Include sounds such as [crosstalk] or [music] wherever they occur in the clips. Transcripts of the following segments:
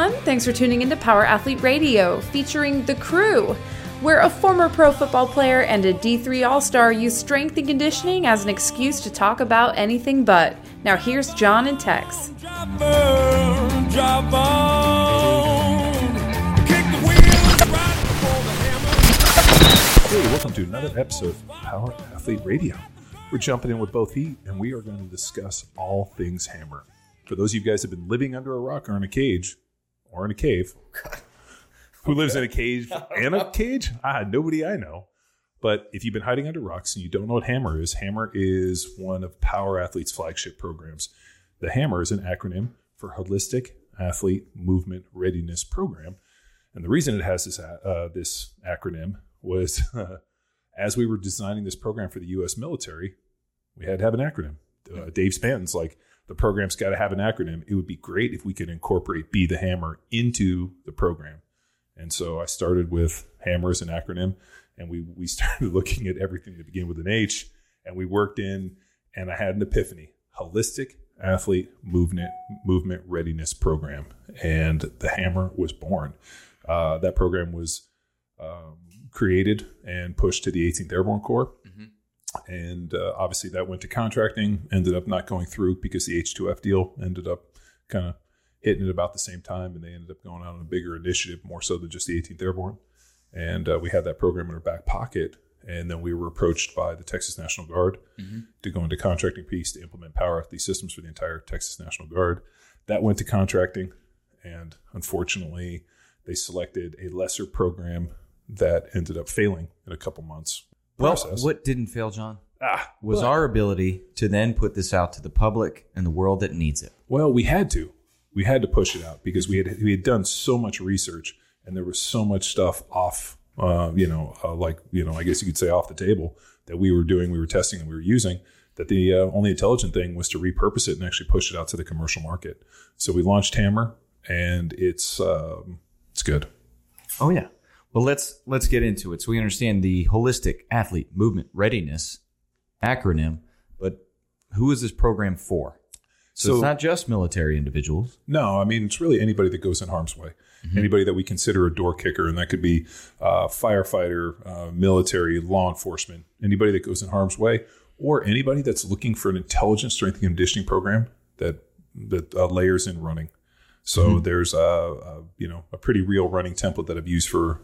everyone. Thanks for tuning into Power Athlete Radio, featuring The Crew, where a former pro football player and a D3 All Star use strength and conditioning as an excuse to talk about anything but. Now, here's John and Tex. Hey, welcome to another episode of Power Athlete Radio. We're jumping in with both feet, and we are going to discuss all things hammer. For those of you guys who have been living under a rock or in a cage, or in a cave, [laughs] who lives in a cage [laughs] and a cage? Ah, nobody I know. But if you've been hiding under rocks and you don't know what Hammer is, Hammer is one of Power Athlete's flagship programs. The Hammer is an acronym for Holistic Athlete Movement Readiness Program. And the reason it has this, uh, this acronym was uh, [laughs] as we were designing this program for the U.S. military, we had to have an acronym. Uh, Dave Spanton's like, the program's got to have an acronym. It would be great if we could incorporate Be the Hammer into the program. And so I started with Hammer as an acronym, and we we [laughs] started looking at everything that began with an H, and we worked in, and I had an epiphany: holistic athlete movement movement readiness program, and the Hammer was born. Uh, that program was um, created and pushed to the 18th Airborne Corps. And uh, obviously, that went to contracting, ended up not going through because the H2F deal ended up kind of hitting it about the same time. And they ended up going out on a bigger initiative, more so than just the 18th Airborne. And uh, we had that program in our back pocket. And then we were approached by the Texas National Guard to go into contracting piece to implement Power these systems for the entire Texas National Guard. That went to contracting. And unfortunately, they selected a lesser program that ended up failing in a couple months. Well, what didn't fail, John, Ah, was our ability to then put this out to the public and the world that needs it. Well, we had to. We had to push it out because we had we had done so much research and there was so much stuff off, uh, you know, uh, like you know, I guess you could say off the table that we were doing, we were testing, and we were using. That the uh, only intelligent thing was to repurpose it and actually push it out to the commercial market. So we launched Hammer, and it's um, it's good. Oh yeah. Well, let's let's get into it. So we understand the holistic athlete movement readiness acronym, but who is this program for? So, So- it's not just military individuals. No, I mean it's really anybody that goes in harm's way, anybody that we consider a door kicker, and that could be uh, firefighter, uh, military, law enforcement, anybody that goes in harm's way, or anybody that's looking for an intelligent strength and conditioning program that that uh, layers in running. So there's a, a you know a pretty real running template that I've used for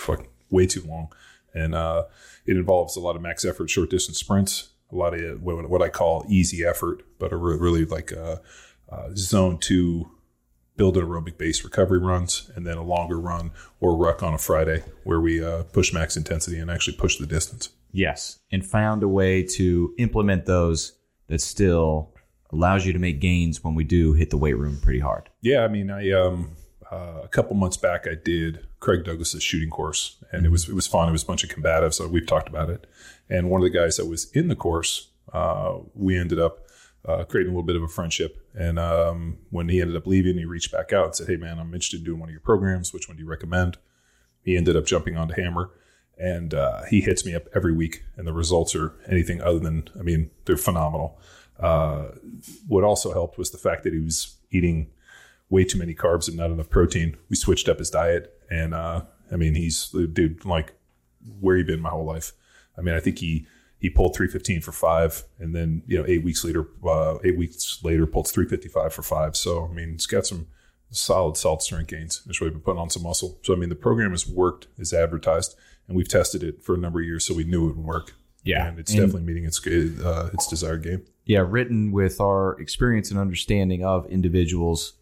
fuck way too long, and uh, it involves a lot of max effort, short distance sprints, a lot of what, what I call easy effort, but are re- really like a, uh, zone two build an aerobic base recovery runs, and then a longer run or ruck on a Friday where we uh, push max intensity and actually push the distance. Yes. And found a way to implement those that still allows you to make gains when we do hit the weight room pretty hard. Yeah, I mean, I um, uh, a couple months back I did Craig Douglas's shooting course, and it was it was fun. It was a bunch of combatives, so we've talked about it. And one of the guys that was in the course, uh, we ended up uh, creating a little bit of a friendship. And um, when he ended up leaving, he reached back out and said, "Hey, man, I'm interested in doing one of your programs. Which one do you recommend?" He ended up jumping onto Hammer, and uh, he hits me up every week, and the results are anything other than, I mean, they're phenomenal. Uh, what also helped was the fact that he was eating way too many carbs and not enough protein. We switched up his diet, and uh, I mean, he's dude like where he been my whole life. I mean, I think he he pulled 315 for five, and then you know eight weeks later, uh, eight weeks later pulled 355 for five. So I mean, he's got some solid salt strength gains. He's really been putting on some muscle. So I mean, the program has worked as advertised, and we've tested it for a number of years, so we knew it would work. Yeah. and it's And- definitely meeting its uh, its desired game. Yeah, written with our experience and understanding of individuals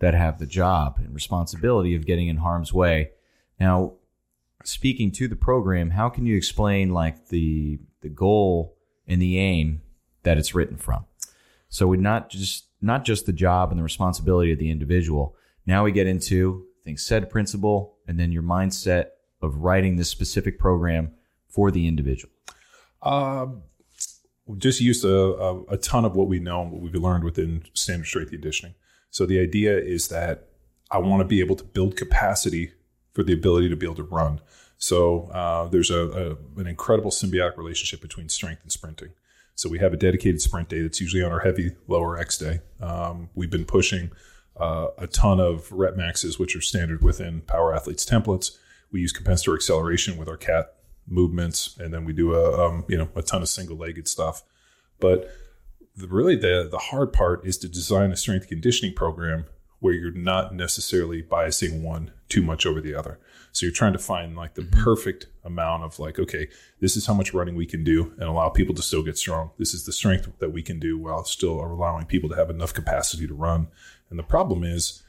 that have the job and responsibility of getting in harm's way. Now, speaking to the program, how can you explain like the the goal and the aim that it's written from? So we not just not just the job and the responsibility of the individual. Now we get into things said principle and then your mindset of writing this specific program for the individual. Um, just used a, a, a ton of what we know and what we've learned within standard strength conditioning. So the idea is that I want to be able to build capacity for the ability to be able to run. So uh, there's a, a an incredible symbiotic relationship between strength and sprinting. So we have a dedicated sprint day that's usually on our heavy lower X day. Um, we've been pushing uh, a ton of rep maxes, which are standard within Power Athletes templates. We use compensatory acceleration with our cat movements, and then we do a um, you know a ton of single legged stuff. But really, the the hard part is to design a strength conditioning program where you're not necessarily biasing one too much over the other. So you're trying to find like the mm-hmm. perfect amount of like, okay, this is how much running we can do and allow people to still get strong. This is the strength that we can do while still allowing people to have enough capacity to run. And the problem is,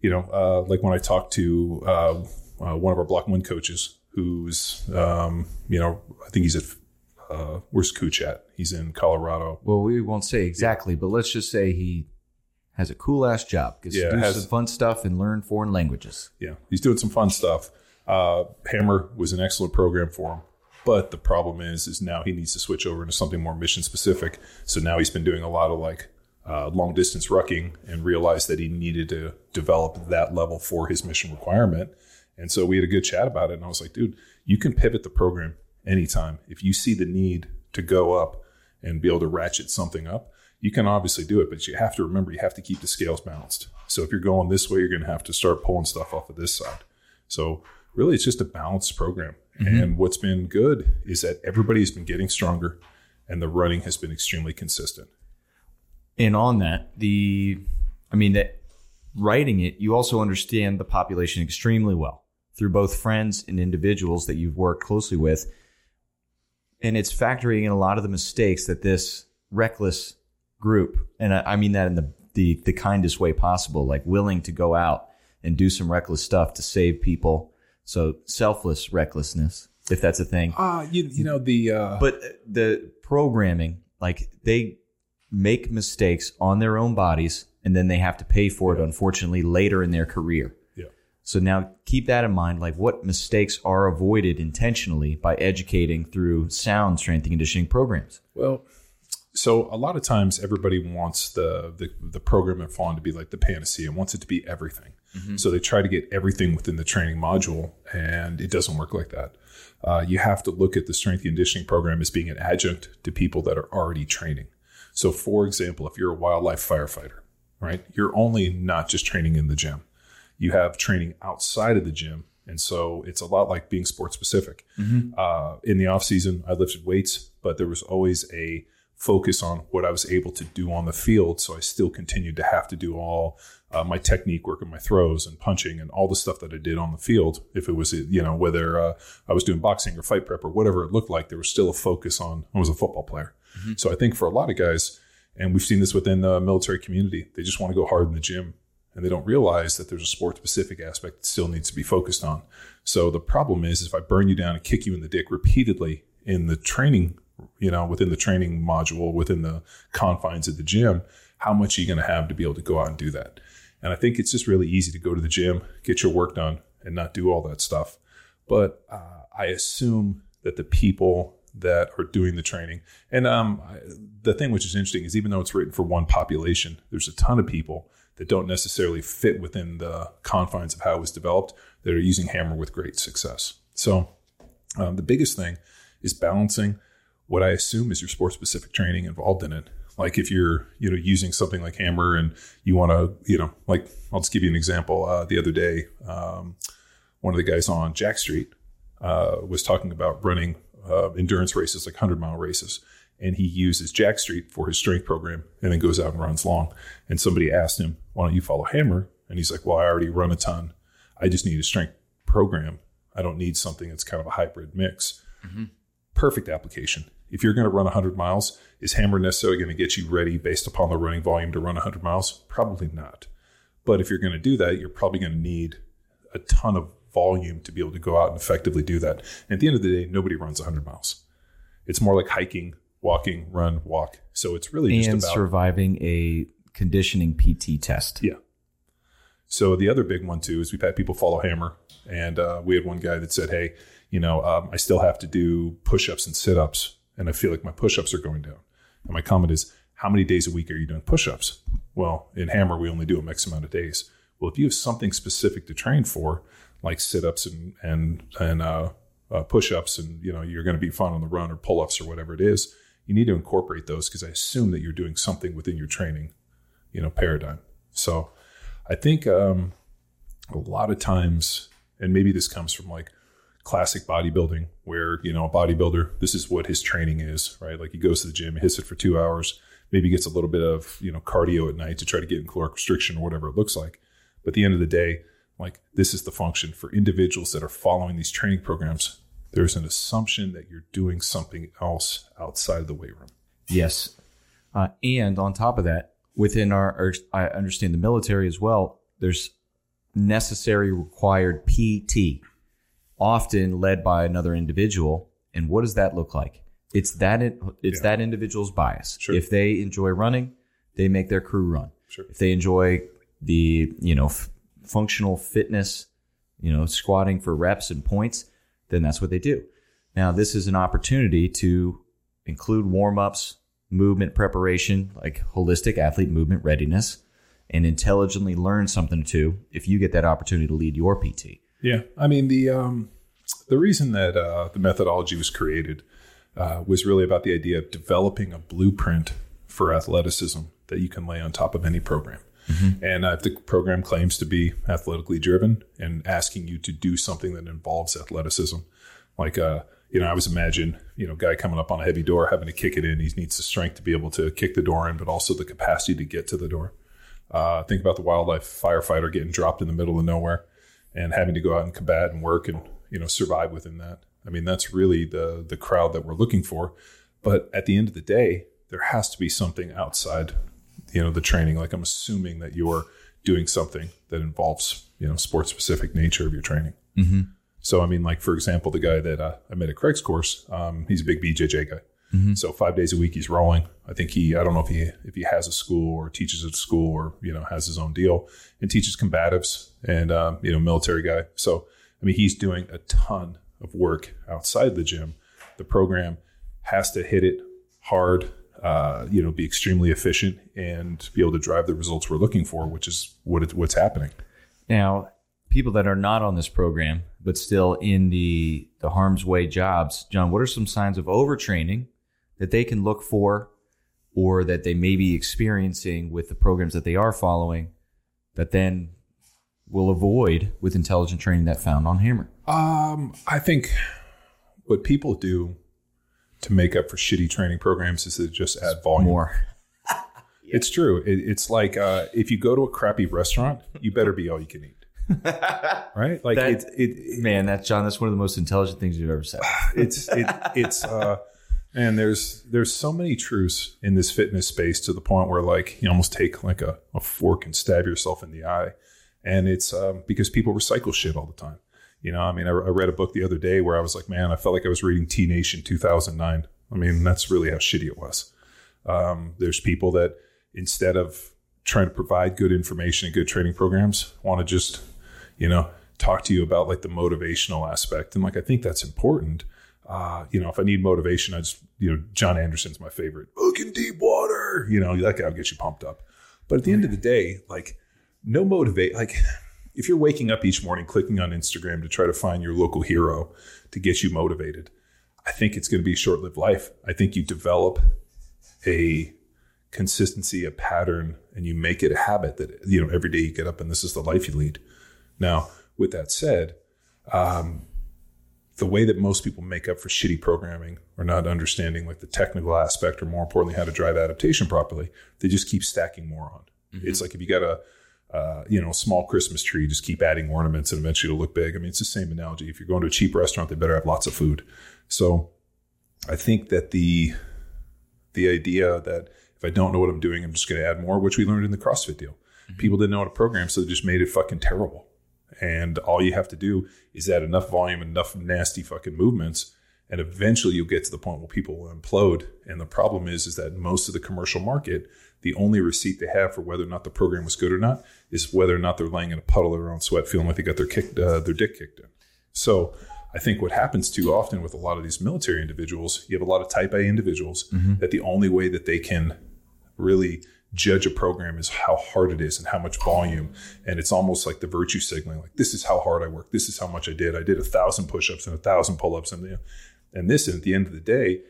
you know, uh, like when I talked to uh, uh, one of our block one coaches, who's, um, you know, I think he's at uh, where's Cooch at? He's in Colorado. Well, we won't say exactly, but let's just say he has a cool ass job. Gets yeah, to do has, some fun stuff and learn foreign languages. Yeah, he's doing some fun stuff. Uh, Hammer was an excellent program for him, but the problem is, is now he needs to switch over into something more mission specific. So now he's been doing a lot of like uh, long distance rucking and realized that he needed to develop that level for his mission requirement. And so we had a good chat about it, and I was like, dude, you can pivot the program anytime if you see the need to go up and be able to ratchet something up you can obviously do it, but you have to remember you have to keep the scales balanced. So if you're going this way, you're going to have to start pulling stuff off of this side. So really, it's just a balanced program. Mm-hmm. And what's been good is that everybody's been getting stronger, and the running has been extremely consistent. And on that, the I mean that writing it, you also understand the population extremely well through both friends and individuals that you've worked closely with. And it's factoring in a lot of the mistakes that this reckless group, and I, I mean that in the, the the kindest way possible, like willing to go out and do some reckless stuff to save people. So selfless recklessness, if that's a thing. Ah, uh, you, you know the uh... but the programming, like they make mistakes on their own bodies, and then they have to pay for it. Unfortunately, later in their career. So now keep that in mind. Like what mistakes are avoided intentionally by educating through sound strength and conditioning programs. Well, so a lot of times everybody wants the the, the program and fawn to be like the panacea and wants it to be everything mm-hmm. so they try to get everything within the training module and it doesn't work like that uh, you have to look at the strength and conditioning program as being an adjunct to people that are already training so for example if you're a wildlife firefighter right you're only not just training in the gym you have training outside of the gym and so it's a lot like being sports specific mm-hmm. uh, in the off season i lifted weights but there was always a focus on what I was able to do on the field. So I still continued to have to do all uh, my technique work and my throws and punching and all the stuff that I did on the field. If it was, you know, whether uh, I was doing boxing or fight prep or whatever it looked like, there was still a focus on, I was a football player. Mm-hmm. So I think for a lot of guys, and we've seen this within the military community, they just want to go hard in the gym and they don't realize that there's a sport specific aspect that still needs to be focused on. So the problem is, if I burn you down and kick you in the dick repeatedly in the training you know, within the training module, within the confines of the gym, how much are you going to have to be able to go out and do that? And I think it's just really easy to go to the gym, get your work done, and not do all that stuff. But uh, I assume that the people that are doing the training, and um, I, the thing which is interesting is even though it's written for one population, there's a ton of people that don't necessarily fit within the confines of how it was developed that are using Hammer with great success. So um, the biggest thing is balancing what I assume is your sport specific training involved in it. Like if you're, you know, using something like Hammer and you want to, you know, like I'll just give you an example. Uh, the other day, um, one of the guys on Jacked Street uh, was talking about running uh, endurance races, like hundred mile races, and he uses Jacked Street for his strength program, and then goes out and runs long. And somebody asked him, "Why don't you follow Hammer?" And he's like, "Well, I already run a ton. I just need a strength program. I don't need something that's kind of a hybrid mix." Mm-hmm. Perfect application if you're going to run 100 miles, is Hammer necessarily going to get you ready based upon the running volume to run 100 miles? Probably not. But if you're going to do that, you're probably going to need a ton of volume to be able to go out and effectively do that. And at the end of the day, nobody runs 100 miles. It's more like hiking, walking, run, walk. So it's really just and about surviving a conditioning PT test. Yeah. So the other big one too is we've had people follow Hammer, and uh, we had one guy that said, "Hey, you know, um, I still have to do push-ups and sit-ups and I feel like my push-ups are going down. And my comment is, how many days a week are you doing push-ups? Well, in Hammer, we only do a X amount of days. Well, if you have something specific to train for, like sit-ups and and and uh, uh, push-ups, and you know you're going to be fun on the run or pull-ups or whatever it is, you need to incorporate those because I assume that you're doing something within your training, you know, paradigm. So I think um, a lot of times, and maybe this comes from like classic bodybuilding, where you know a bodybuilder, this is what his training is, right? Like he goes to the gym, hits it for two hours, maybe gets a little bit of you know cardio at night to try to get in caloric restriction or whatever it looks like. But at the end of the day, like this is the function for individuals that are following these training programs. There's an assumption that you're doing something else outside of the weight room. Yes. Uh, and on top of that, within our, I understand the military as well, there's necessary required PT, often led by another individual. And what does that look like? It's that it's Yeah. that individual's bias. Sure. If they enjoy running, they make their crew run. Sure. If they enjoy the you know f- functional fitness, you know squatting for reps and points, then that's what they do. Now this is an opportunity to include warm ups, movement preparation, like holistic athlete movement readiness, and intelligently learn something too. If you get that opportunity to lead your PT, Yeah, I mean the um, the reason that uh, the methodology was created uh, was really about the idea of developing a blueprint for athleticism that you can lay on top of any program. And uh, if the program claims to be athletically driven and asking you to do something that involves athleticism, like uh, you know, I was imagine you know, guy coming up on a heavy door having to kick it in. He needs the strength to be able to kick the door in, but also the capacity to get to the door. Uh, think about the wildlife firefighter getting dropped in the middle of nowhere and having to go out and combat and work and you know survive within that. I mean, that's really the the crowd that we're looking for. But at the end of the day, there has to be something outside, you know, the training. Like I'm assuming that you're doing something that involves you know sport specific nature of your training. mm-hmm. So I mean, like for example, the guy that uh, I met at Craig's course, um, he's a big BJJ guy. Mhm. So five days a week he's rolling. I think he I don't know if he if he has a school or teaches at a school or you know has his own deal and teaches combatives and um, you know military guy. So I mean he's doing a ton of work outside the gym. The program has to hit it hard. Uh, you know, be extremely efficient and be able to drive the results we're looking for, which is what it, what's happening. Now, people that are not on this program but still in the the harm's way jobs, John, what are some signs of overtraining that they can look for or that they may be experiencing with the programs that they are following that then will avoid with intelligent training that found on Hammer? Um, I think what people do to make up for shitty training programs is to just add volume. More. [laughs] It's true. It, it's like uh, if you go to a crappy restaurant, you better be all you can eat. Right? Like That- it, it, Man, that's John, that's one of the most intelligent things you've ever said. [sighs] it's it, it's uh and there's there's so many truths in this fitness space to the point where like you almost take like a, a fork and stab yourself in the eye and it's um, because people recycle shit all the time you know i mean I, I read a book the other day where i was like man i felt like i was reading t nation 2009 i mean that's really how shitty it was um, there's people that instead of trying to provide good information and good training programs want to just you know talk to you about like the motivational aspect. And like i think that's important. Uh, you know if i need motivation i just you know john anderson's my favorite. Look in deep water you know that guy will get you pumped up. But at the end of the day like no motivate like if you're waking up each morning clicking on instagram to try to find your local hero to get you motivated i think it's going to be a short-lived life. I think you develop a consistency, a pattern, and you make it a habit that you know every day you get up and this is the life you lead. Now, with that said, um, the way that most people make up for shitty programming or not understanding like the technical aspect, or more importantly, how to drive adaptation properly, they just keep stacking more on. It's like if you got a uh, you know, small Christmas tree, just keep adding ornaments and eventually it'll look big. I mean, it's the same analogy. If you're going to a cheap restaurant, they better have lots of food. So I think that the the idea that if I don't know what I'm doing, I'm just going to add more, which we learned in the CrossFit deal. People didn't know how to program, so they just made it fucking terrible. And all you have to do is add enough volume, enough nasty fucking movements, and eventually you'll get to the point where people will implode. And the problem is, is that most of the commercial market, the only receipt they have for whether or not the program was good or not is whether or not they're laying in a puddle of their own sweat, feeling like they got their kick, uh, their dick kicked in. So I think what happens too often with a lot of these military individuals, you have a lot of type A individuals that the only way that they can really judge a program is how hard it is and how much volume. And it's almost like the virtue signaling, like this is how hard I work. This is how much I did. I did a thousand push-ups and a thousand pull-ups and you know, and this. And at the end of the day,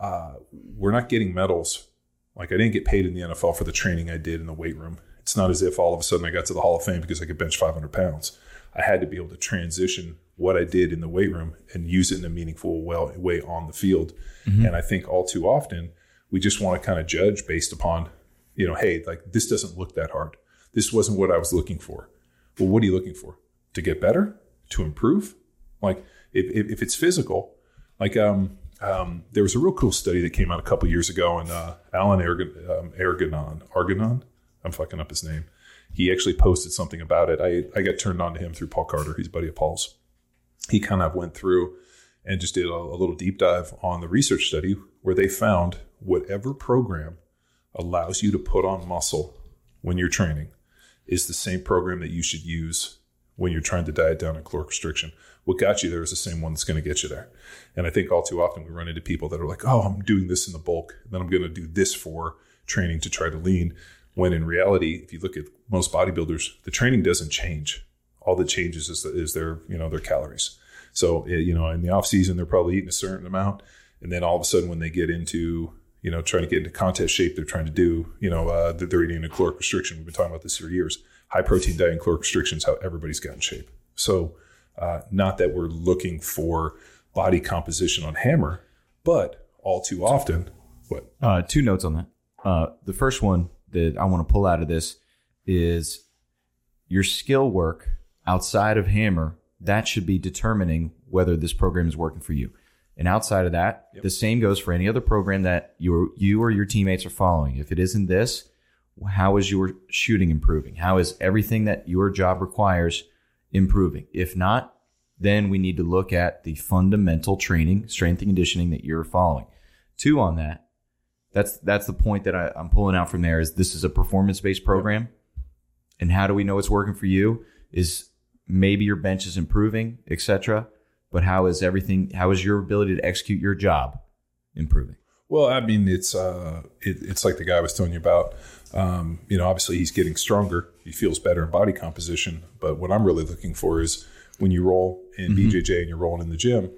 uh, we're not getting medals. Like I didn't get paid in the NFL for the training I did in the weight room. It's not as if all of a sudden I got to the Hall of Fame because I could bench 500 pounds. I had to be able to transition what I did in the weight room and use it in a meaningful way on the field. Mm-hmm. And I think all too often we just want to kind of judge based upon, you know, hey, like this doesn't look that hard. This wasn't what I was looking for. Well, what are you looking for? To get better? To improve? Like if, if, if it's physical, like um, um, there was a real cool study that came out a couple years ago, and uh, Alan Argon, um, Argonon, I'm fucking up his name. He actually posted something about it. I, I got turned on to him through Paul Carter. He's buddy of Paul's. He kind of went through and just did a, a little deep dive on the research study where they found whatever program allows you to put on muscle when you're training is the same program that you should use when you're trying to diet down on caloric restriction. What got you there is the same one that's going to get you there. And I think all too often we run into people that are like, oh, I'm doing this in the bulk, then I'm going to do this for training to try to lean. When in reality, if you look at most bodybuilders, the training doesn't change. All that changes is, is their, you know, their calories. So, eh, you know, in the off season, they're probably eating a certain amount. And then all of a sudden, when they get into, you know, trying to get into contest shape, they're trying to do, you know, uh, they're eating a caloric restriction. We've been talking about this for years high protein diet and caloric restrictions, how everybody's got in shape. So, uh, not that we're looking for body composition on hammer, but all too often, what? Uh, two notes on that. Uh, the first one that I want to pull out of this is your skill work outside of hammer. That should be determining whether this program is working for you. And outside of that, yep. the same goes for any other program that you you or your teammates are following. If it isn't this, how is your shooting improving? How is everything that your job requires improving? If not, then we need to look at the fundamental training, strength and conditioning that you're following. Two on that. That's that's the point that I, am pulling out from there is this is a performance based program. And how do we know it's working for you? Is maybe your bench is improving, etc. But how is everything how is your ability to execute your job improving? Well, I mean, it's uh, it, it's like the guy I was telling you about. Um, you know, obviously he's getting stronger. He feels better in body composition. But what I'm really looking for is when you roll in mm-hmm. BJJ and you're rolling in the gym,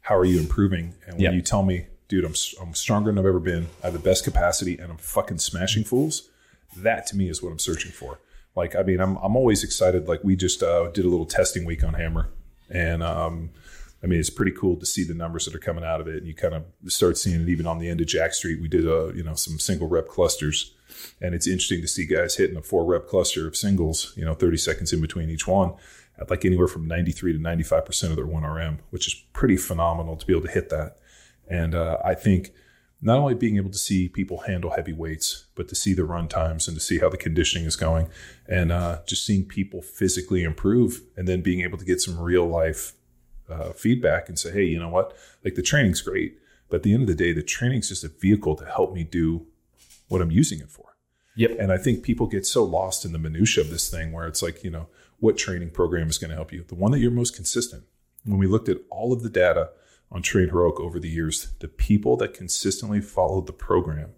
how are you improving? And when yep. you tell me, dude, I'm I'm stronger than I've ever been. I have the best capacity, and I'm fucking smashing fools. That to me is what I'm searching for. Like, I mean, I'm I'm always excited. Like, we just uh, did a little testing week on Hammer, and um, I mean, it's pretty cool to see the numbers that are coming out of it, and you kind of start seeing it even on the end of Jacked Street. We did a you know some single rep clusters, and it's interesting to see guys hitting a four rep cluster of singles, you know, 30 seconds in between each one, at like anywhere from 93 to 95 percent of their one RM, which is pretty phenomenal to be able to hit that. And uh, I think not only being able to see people handle heavy weights, but to see the run times and to see how the conditioning is going, and uh, just seeing people physically improve, and then being able to get some real life uh, feedback and say, hey, you know what? Like the training's great, but at the end of the day, the training's just a vehicle to help me do what I'm using it for. Yep. And I think people get so lost in the minutia of this thing where it's like, you know, what training program is going to help you? The one that you're most consistent. When we looked at all of the data on Train Heroic over the years, the people that consistently followed the program,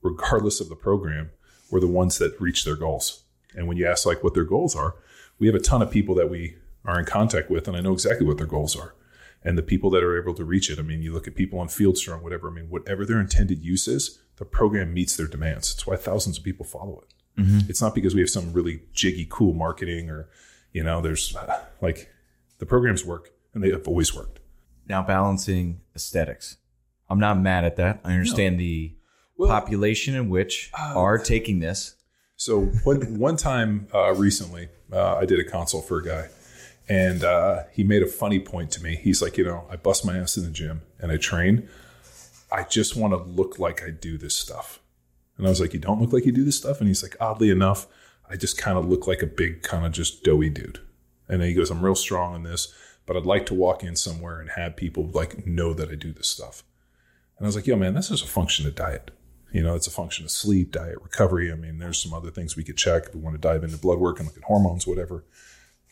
regardless of the program, were the ones that reached their goals. And when you ask like what their goals are, we have a ton of people that we are in contact with, and I know exactly what their goals are. And the people that are able to reach it, I mean, you look at people on Fieldstrong, whatever, I mean, whatever their intended use is, the program meets their demands. It's why thousands of people follow it. Mm-hmm. It's not because we have some really jiggy, cool marketing or, you know, there's [sighs] like the programs work and they have always worked. Now, balancing aesthetics. I'm not mad at that. I understand no. the well, population in which uh, are taking this. So, one, one time uh, recently, uh, I did a consult for a guy and uh, he made a funny point to me. He's like, you know, I bust my ass in the gym and I train. I just want to look like I do this stuff. And I was like, you don't look like you do this stuff? And he's like, oddly enough, I just kind of look like a big, kind of just doughy dude. And then he goes, I'm real strong in this, but I'd like to walk in somewhere and have people like know that I do this stuff. And I was like, yo, man, this is a function of diet. You know, it's a function of sleep, diet, recovery. I mean, there's some other things we could check if we want to dive into blood work and look at hormones, whatever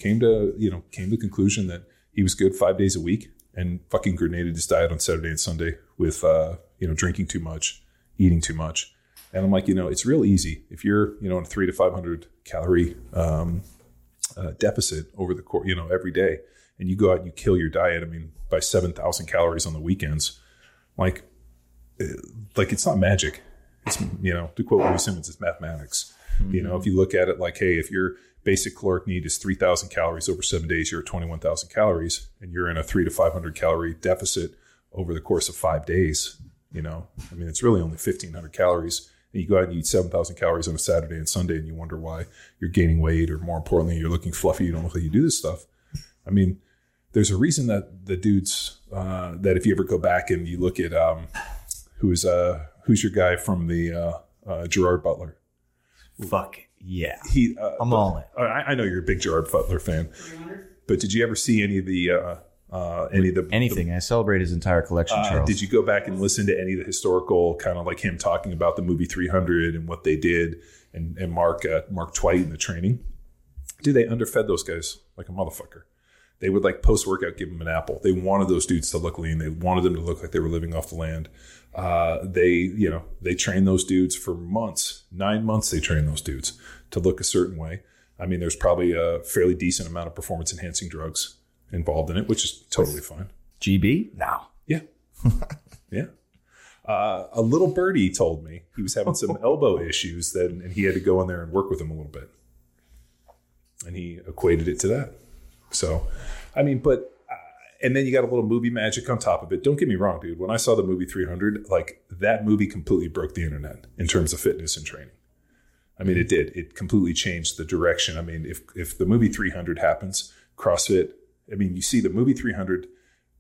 came to you know came to the conclusion that he was good five days a week and fucking grenaded his diet on Saturday and Sunday with uh, you know drinking too much, eating too much, and I'm like you know it's real easy if you're you know in a three to five hundred calorie um, uh, deficit over the course you know every day, and you go out and you kill your diet. I mean by seven thousand calories on the weekends, like uh, like it's not magic. It's you know to quote Louie Simmons, it's mathematics. You know, if you look at it like, hey, if your basic caloric need is 3,000 calories over seven days, you're at 21,000 calories, and you're in a three to 500 calorie deficit over the course of five days. You know, I mean, it's really only 1,500 calories. And you go out and you eat 7,000 calories on a Saturday and Sunday, and you wonder why you're gaining weight, or more importantly, you're looking fluffy. You don't look like you do this stuff. I mean, there's a reason that the dudes uh, that if you ever go back and you look at um, who's uh, who's your guy from the uh, uh, Gerard Butler. Fuck yeah. He, uh, I'm all in. I, I know you're a big Gerard Butler fan, but did you ever see any of the uh, uh, any of the Anything. I celebrate his entire collection, Uh, Charles. did you go back and listen to any of the historical kind of like him talking about the movie 300 and what they did and, and Mark uh, Mark Twight and the training? Dude, they underfed those guys like a motherfucker. They would like post workout give them an apple. They wanted those dudes to look lean. They wanted them to look like they were living off the land. Uh, they, you know, they trained those dudes for months, nine months. They trained those dudes to look a certain way. I mean, there's probably a fairly decent amount of performance enhancing drugs involved in it, which is totally fine. GB? No. Yeah. [laughs] yeah. Uh, a little birdie told me he was having some [laughs] elbow issues then and he had to go in there and work with him a little bit. And he equated it to that. So, I mean, but, uh, and then you got a little movie magic on top of it. Don't get me wrong, dude. When I saw the movie 300, like that movie completely broke the internet in terms of fitness and training. I mean, it did. It completely changed the direction. I mean, if if the movie 300 happens, CrossFit. I mean, you see the movie 300,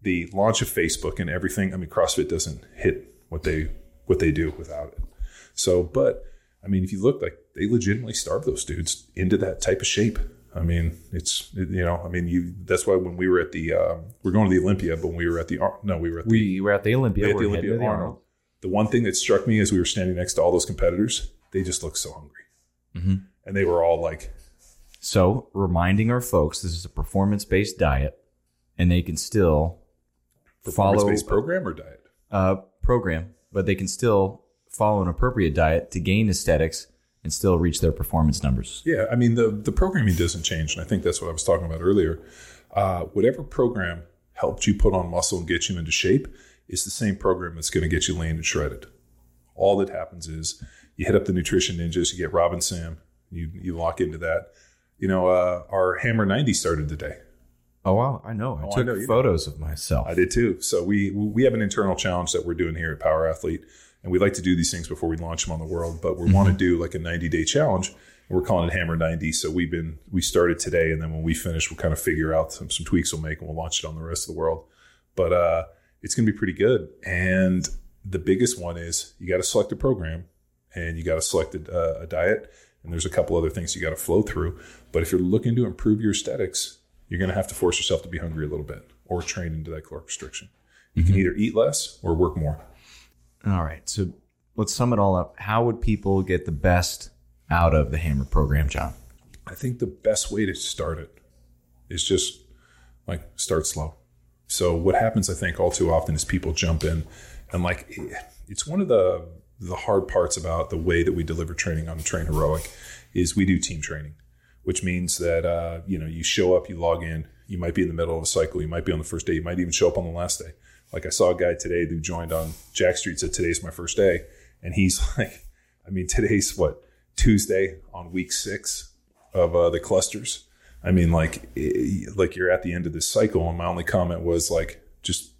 the launch of Facebook and everything. I mean, CrossFit doesn't hit what they what they do without it. So, but I mean, if you look like they legitimately starve those dudes into that type of shape. I mean, it's you know, I mean, you. That's why when we were at the, um, we're going to the Olympia, but when we were at the, no, we were at the, We were at the Olympia. we at the Olympia the Arnold. The one thing that struck me as we were standing next to all those competitors, they just looked so hungry, Mhm. and they were all like, So, reminding our folks, this is a performance based diet, and they can still follow performance-based program or diet. a program, but they can still follow an appropriate diet to gain aesthetics and still reach their performance numbers. Yeah, I mean the the programming doesn't change, and I think that's what I was talking about earlier. Uh, whatever program helped you put on muscle and get you into shape is the same program that's going to get you lean and shredded. All that happens is you hit up the nutrition ninjas, you get Robin Sam, you you lock into that. You know, uh, our Hammer 90 started today. Oh wow, I know. I Oh, I took know you photos of myself. I did too. So we we have an internal challenge that we're doing here at Power Athlete, and we like to do these things before we launch them on the world. But we want to do like a 90 day challenge. And we're calling it Hammer 90. So we've been we started today, and then when we finish, we'll kind of figure out some some tweaks we'll make, and we'll launch it on the rest of the world. But uh, it's going to be pretty good. And the biggest one is you got to select a program, and you got to select a, uh, a diet, and there's a couple other things you got to flow through. But if you're looking to improve your aesthetics, you're going to have to force yourself to be hungry a little bit or train into that caloric restriction. You can mm-hmm. either eat less or work more. All right, so let's sum it all up. How would people get the best out of the Hammer program, John? I think the best way to start it is just like start slow. So what happens, I think, all too often is people jump in and like it's one of the the hard parts about the way that we deliver training on Train Heroic is we do team training, which means that uh, you know you show up, you log in, you might be in the middle of a cycle, you might be on the first day, you might even show up on the last day. Like I saw a guy today who joined on Jacked Street said today's my first day, and he's [laughs] like, I mean today's what Tuesday on week six of uh, the clusters. I mean, like, eh, like you're at the end of this cycle, and my only comment was like, just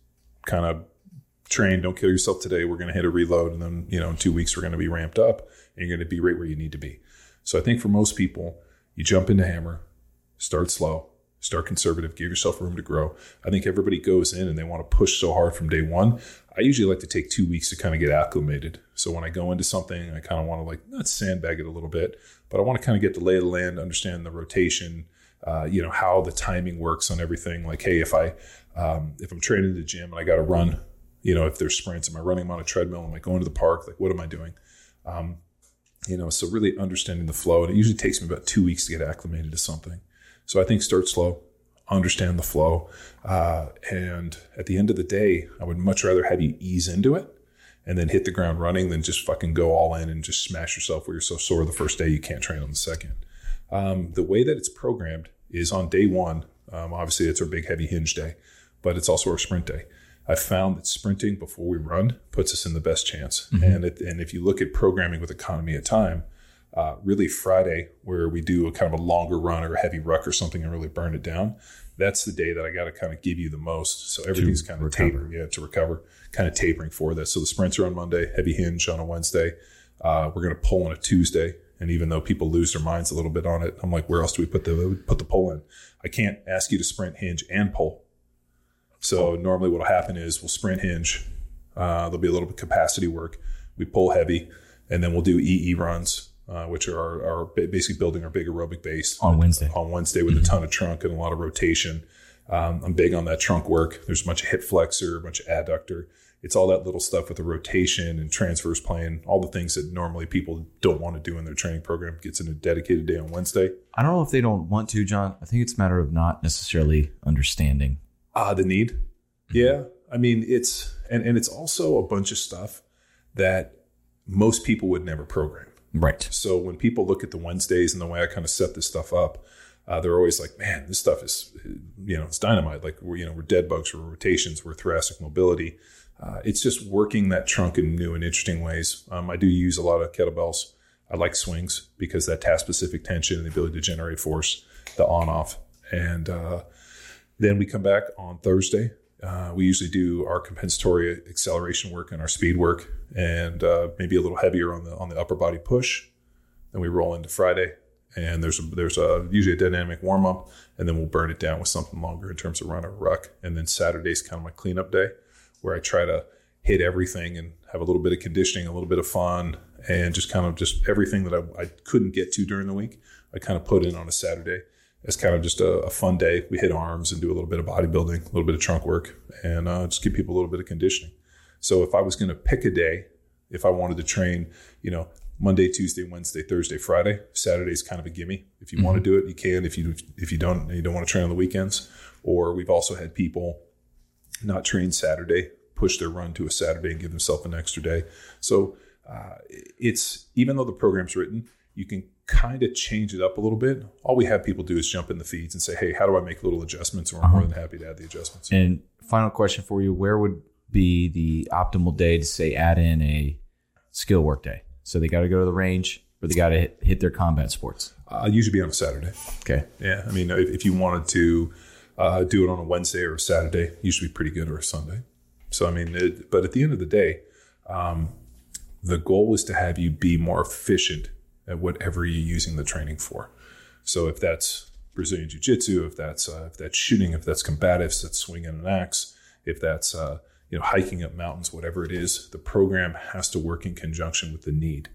kind of train, don't kill yourself today. We're going to hit a reload, and then you know, in two weeks we're going to be ramped up, and you're going to be right where you need to be. So I think for most people, you jump into hammer, start slow, start conservative, give yourself room to grow. I think everybody goes in and they want to push so hard from day one. I usually like to take two weeks to kind of get acclimated. So when I go into something, I kind of want to like not sandbag it a little bit, but I want to kind of get the lay of the land, understand the rotation, uh, you know how the timing works on everything. Like, hey, if I um, if I'm training in the gym and I got to run, you know, if there's sprints, am I running them on a treadmill? Am I going to the park? Like, what am I doing? Um, you know, so really understanding the flow, and it usually takes me about two weeks to get acclimated to something. So I think start slow, understand the flow, uh, and at the end of the day, I would much rather have you ease into it and then hit the ground running than just fucking go all in and just smash yourself where you're so sore the first day you can't train on the second. Um, the way that it's programmed is on day one. Um, obviously, it's our big heavy hinge day, but it's also our sprint day. I found that sprinting before we run puts us in the best chance. And it, and if you look at programming with economy of time, Uh, really, Friday, where we do a kind of a longer run or a heavy ruck or something and really burn it down. That's the day that I got to kind of give you the most. So everything's kind of recover. tapering, yeah, to recover, kind of tapering for that. So the sprints are on Monday, heavy hinge on a Wednesday. Uh, we're going to pull on a Tuesday, and even though people lose their minds a little bit on it, I'm like, where else do we put the put the pull in? I can't ask you to sprint, hinge, and pull. So normally, what'll happen is we'll sprint hinge. Uh, there'll be a little bit of capacity work. We pull heavy, and then we'll do EE runs, uh, which are basically building our big aerobic base On Wednesday. on Wednesday with a ton of trunk and a lot of rotation. Um, I'm big on that trunk work. There's a bunch of hip flexor, a bunch of adductor. It's all that little stuff with the rotation and transverse plane, all the things that normally people don't want to do in their training program gets in a dedicated day on Wednesday. I don't know if they don't want to, John. I think it's a matter of not necessarily understanding. Ah, the need. Yeah. I mean, it's, and, and it's also a bunch of stuff that most people would never program. Right. So when people look at the Wednesdays and the way I kind of set this stuff up, uh, they're always like, "Man, this stuff is, you know, it's dynamite. Like we're, you know, we're dead bugs, we're rotations, we're thoracic mobility. Uh, it's just working that trunk in new and interesting ways. Um, I do use a lot of kettlebells. I like swings because that task specific tension and the ability to generate force, the on off, and uh, then we come back on Thursday. Uh, we usually do our compensatory acceleration work and our speed work, and uh, maybe a little heavier on the on the upper body push. Then we roll into Friday, and there's a, there's a usually a dynamic warm up, and then we'll burn it down with something longer in terms of run or ruck. And then Saturday's kind of my cleanup day, where I try to hit everything and have a little bit of conditioning, a little bit of fun, and just kind of just everything that I, I couldn't get to during the week. I kind of put in on a Saturday as kind of just a, a fun day. We hit arms and do a little bit of bodybuilding, a little bit of trunk work, and uh, just give people a little bit of conditioning. So if I was going to pick a day, if I wanted to train, you know, Monday, Tuesday, Wednesday, Thursday, Friday, Saturday's kind of a gimme. If you want to do it, you can. If you if you don't, you don't want to train on the weekends, or we've also had people not train Saturday, push their run to a Saturday and give themselves an extra day. So uh, it's even though the program's written, you can kind of change it up a little bit. All we have people do is jump in the feeds and say, "Hey, how do I make little adjustments?" And we're more than happy to add the adjustments. And final question for you: Where would be the optimal day to say add in a skill work day? So they got to go to the range, or they got to hit, hit their combat sports. Uh, usually be on a Saturday. Okay. Yeah, I mean, if, if you wanted to uh, do it on a Wednesday or a Saturday, usually pretty good, or a Sunday. So I mean, it, but at the end of the day, um, the goal is to have you be more efficient at whatever you're using the training for. So if that's Brazilian Jiu Jitsu, if that's uh, if that's shooting, if that's combatives, that's swinging an axe, if that's uh, you know hiking up mountains, whatever it is, the program has to work in conjunction with the need.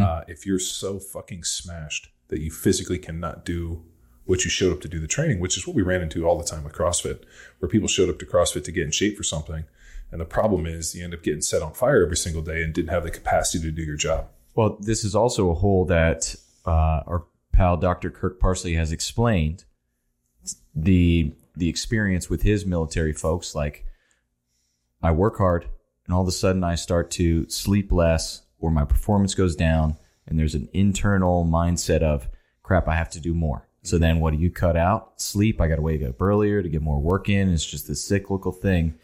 Uh, if you're so fucking smashed that you physically cannot do what you showed up to do the training, which is what we ran into all the time with CrossFit, where people showed up to CrossFit to get in shape for something. And the problem is you end up getting set on fire every single day and didn't have the capacity to do your job. Well, this is also a hole that uh, our pal Dr. Kirk Parsley has explained the the experience with his military folks. Like, I work hard, and all of a sudden I start to sleep less, or my performance goes down, and there's an internal mindset of crap. I have to do more. So then, what do you cut out? Sleep. I got to wake up earlier to get more work in. It's just this cyclical thing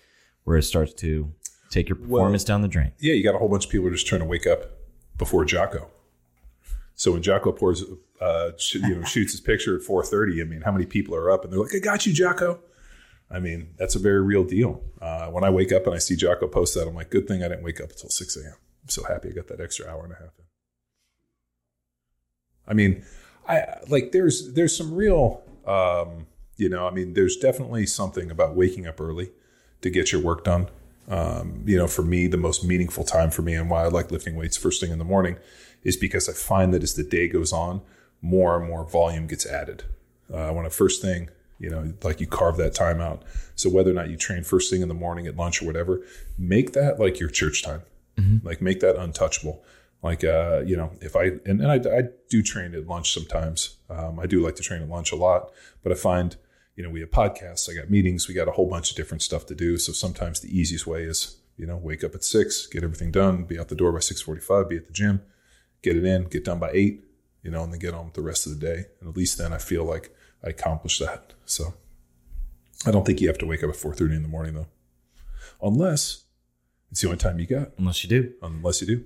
where it starts to take your performance down the drain. Yeah, you got a whole bunch of people just trying to wake up before Jocko. So when Jocko pours, uh, you know, shoots his picture at 4:30, I mean, how many people are up and they're like, "I got you, Jocko." I mean, that's a very real deal. Uh, when I wake up and I see Jocko post that, I'm like, "Good thing I didn't wake up until 6 a.m." I'm so happy I got that extra hour and a half in. I mean, I like there's there's some real, um, you know, I mean, there's definitely something about waking up early to get your work done. Um, you know, for me, the most meaningful time for me and why I like lifting weights first thing in the morning is because I find that as the day goes on, more and more volume gets added. Uh, when I first thing, you know, like you carve that time out. So whether or not you train first thing in the morning at lunch or whatever, make that like your church time. Like make that untouchable. Like uh, you know, if I and, and I, I do train at lunch sometimes. Um, I do like to train at lunch a lot, but I find you know we have podcasts, I got meetings, we got a whole bunch of different stuff to do. So sometimes the easiest way is you know wake up at six, get everything done, be out the door by six forty five, be at the gym, get it in, get done by eight, you know, and then get on with the rest of the day. And at least then I feel like I accomplished that. So I don't think you have to wake up at four thirty in the morning though, unless it's the only time you got. Unless you do. Unless you do.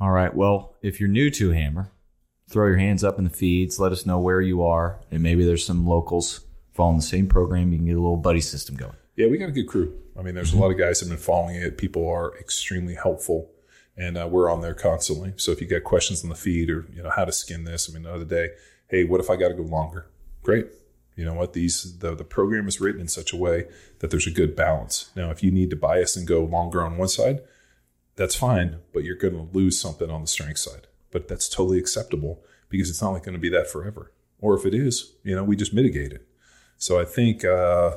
All right. Well, if you're new to Hammer, throw your hands up in the feeds. Let us know where you are, and maybe there's some locals following the same program. You can get a little buddy system going. Yeah, we got a good crew. I mean, there's a lot of guys that have been following it. People are extremely helpful, and uh, we're on there constantly. So if you got questions on the feed or you know how to skin this, I mean, the other day, hey, what if I got to go longer? Great. You know what? These the the program is written in such a way that there's a good balance. Now, if you need to bias and go longer on one side, that's fine, but you're going to lose something on the strength side. But that's totally acceptable because it's not like going to be that forever. Or if it is, you know, we just mitigate it. So I think uh,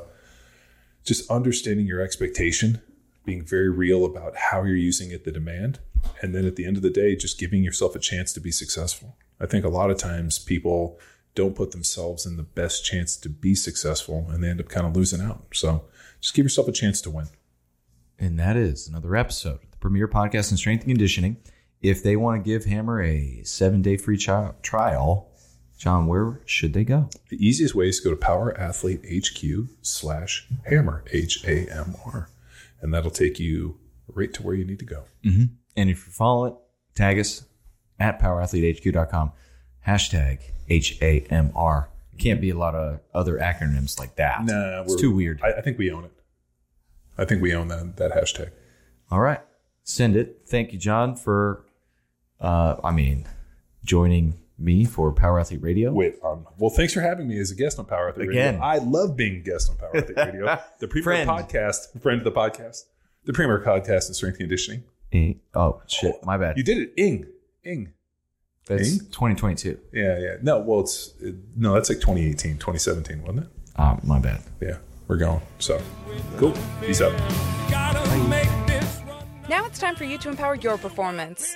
just understanding your expectation, being very real about how you're using it, the demand, and then at the end of the day, just giving yourself a chance to be successful. I think a lot of times people don't put themselves in the best chance to be successful and they end up kind of losing out. So just give yourself a chance to win. And that is another episode of the premier podcast in strength and conditioning. If they want to give HAMR a seven day free trial, John, where should they go? The easiest way is to go to powerathletehq slash hammer, H A M R. And that'll take you right to where you need to go. Mm-hmm. And if you follow it, tag us at powerathletehq.com, hashtag H A M R. Can't be a lot of other acronyms like that. Nah, it's too weird. I, I think we own it. I think we own that, that hashtag. All right. Send it. Thank you, John, for, uh, I mean, joining me for Power Athlete Radio. Wait, um, well, thanks for having me as a guest on Power Athlete Again. Radio. I love being a guest on Power Athlete Radio. [laughs] The premier Friend. podcast, friend of the podcast, the premier podcast in strength and conditioning. Oh, shit. My bad. You did it, Ing, Ing. That's Ing? 2022. Yeah, yeah. No, well, it's it, no, that's like 2018, 2017, wasn't it? Ah, my bad. Yeah, we're going. So, cool. Peace out. Now it's time for you to empower your performance.